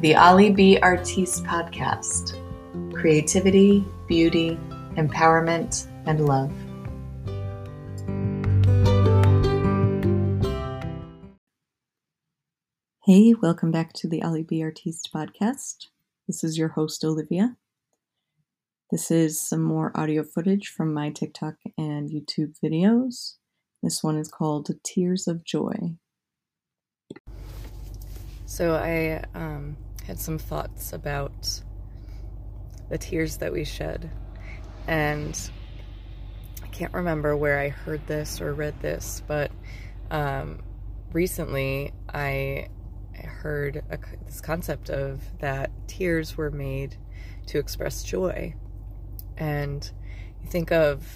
the Oli B. Artiste podcast creativity, beauty, empowerment, and love. Hey, welcome back to the Oli B. Artiste podcast. This is your host, Olivia. This is some more audio footage from my TikTok and YouTube videos. This one is called Tears of Joy. So, I um, had some thoughts about the tears that we shed. And I can't remember where I heard this or read this, but um, recently I heard a, this concept of that tears were made to express joy. And you think of,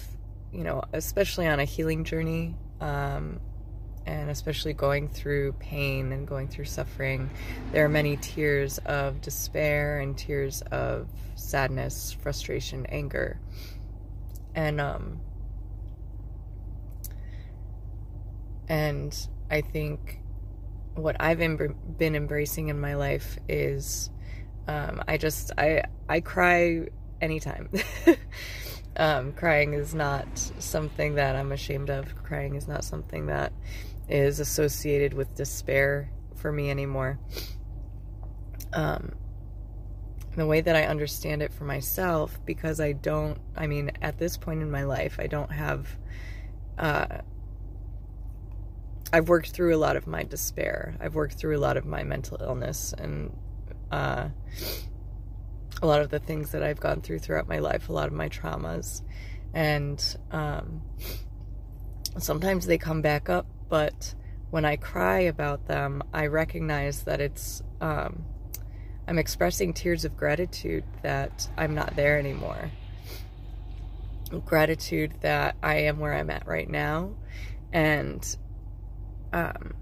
you know, especially on a healing journey, um, and especially going through pain and going through suffering, there are many tears of despair and tears of sadness, frustration, anger. And um and I think what I've been embracing in my life is um, I just I I cry anytime. um, crying is not something that I'm ashamed of. Crying is not something that is associated with despair for me anymore. Um, the way that I understand it for myself, because I don't, I mean, at this point in my life, I don't have, uh, I've worked through a lot of my despair. I've worked through a lot of my mental illness and, uh, a lot of the things that I've gone through throughout my life, a lot of my traumas. And, um, sometimes they come back up but when I cry about them, I recognize that it's, um, I'm expressing tears of gratitude that I'm not there anymore. Gratitude that I am where I'm at right now. And, um,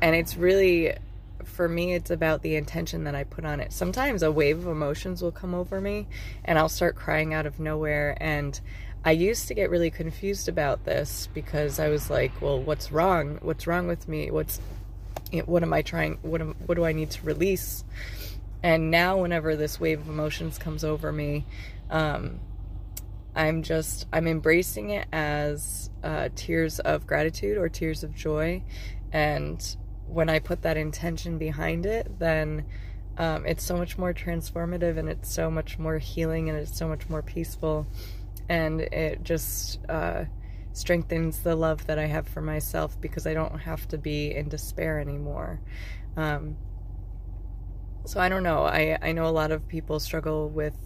and it's really, for me, it's about the intention that I put on it. Sometimes a wave of emotions will come over me and I'll start crying out of nowhere. And I used to get really confused about this because I was like, well, what's wrong? What's wrong with me? What's what am I trying what am, what do I need to release? And now whenever this wave of emotions comes over me, um, I'm just I'm embracing it as uh, tears of gratitude or tears of joy, and when I put that intention behind it, then um, it's so much more transformative and it's so much more healing and it's so much more peaceful and it just uh, strengthens the love that I have for myself because I don't have to be in despair anymore. Um, so I don't know. I I know a lot of people struggle with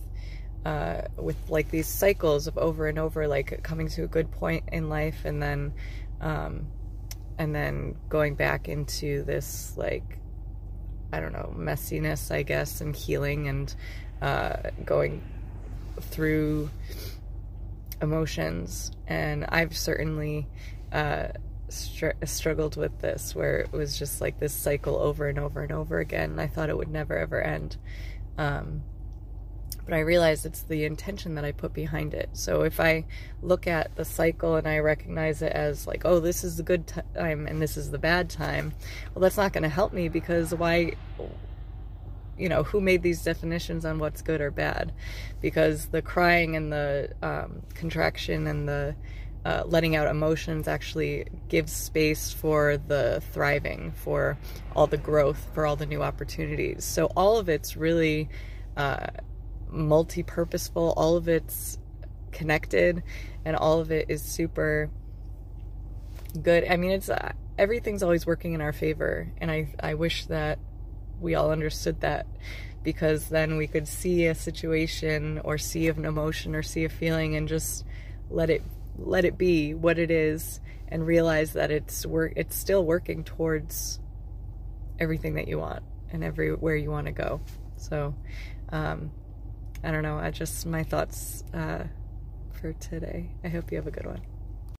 uh, with like these cycles of over and over, like coming to a good point in life and then um, and then going back into this like I don't know messiness, I guess, and healing and uh, going through emotions, and I've certainly uh, str- struggled with this, where it was just like this cycle over and over and over again. I thought it would never ever end. Um, but I realize it's the intention that I put behind it. So if I look at the cycle and I recognize it as like, oh, this is the good time and this is the bad time, well, that's not going to help me because why? you know who made these definitions on what's good or bad because the crying and the um, contraction and the uh, letting out emotions actually gives space for the thriving for all the growth for all the new opportunities so all of it's really uh, multi-purposeful. All of it's connected and all of it is super good. I mean it's uh, everything's always working in our favor and i i wish that we all understood that because then we could see a situation or see an emotion or see a feeling and just let it let it be what it is and realize that it's work it's still working towards everything that you want and everywhere you want to go. So um, i don't know i just my thoughts uh, for today. I hope you have a good one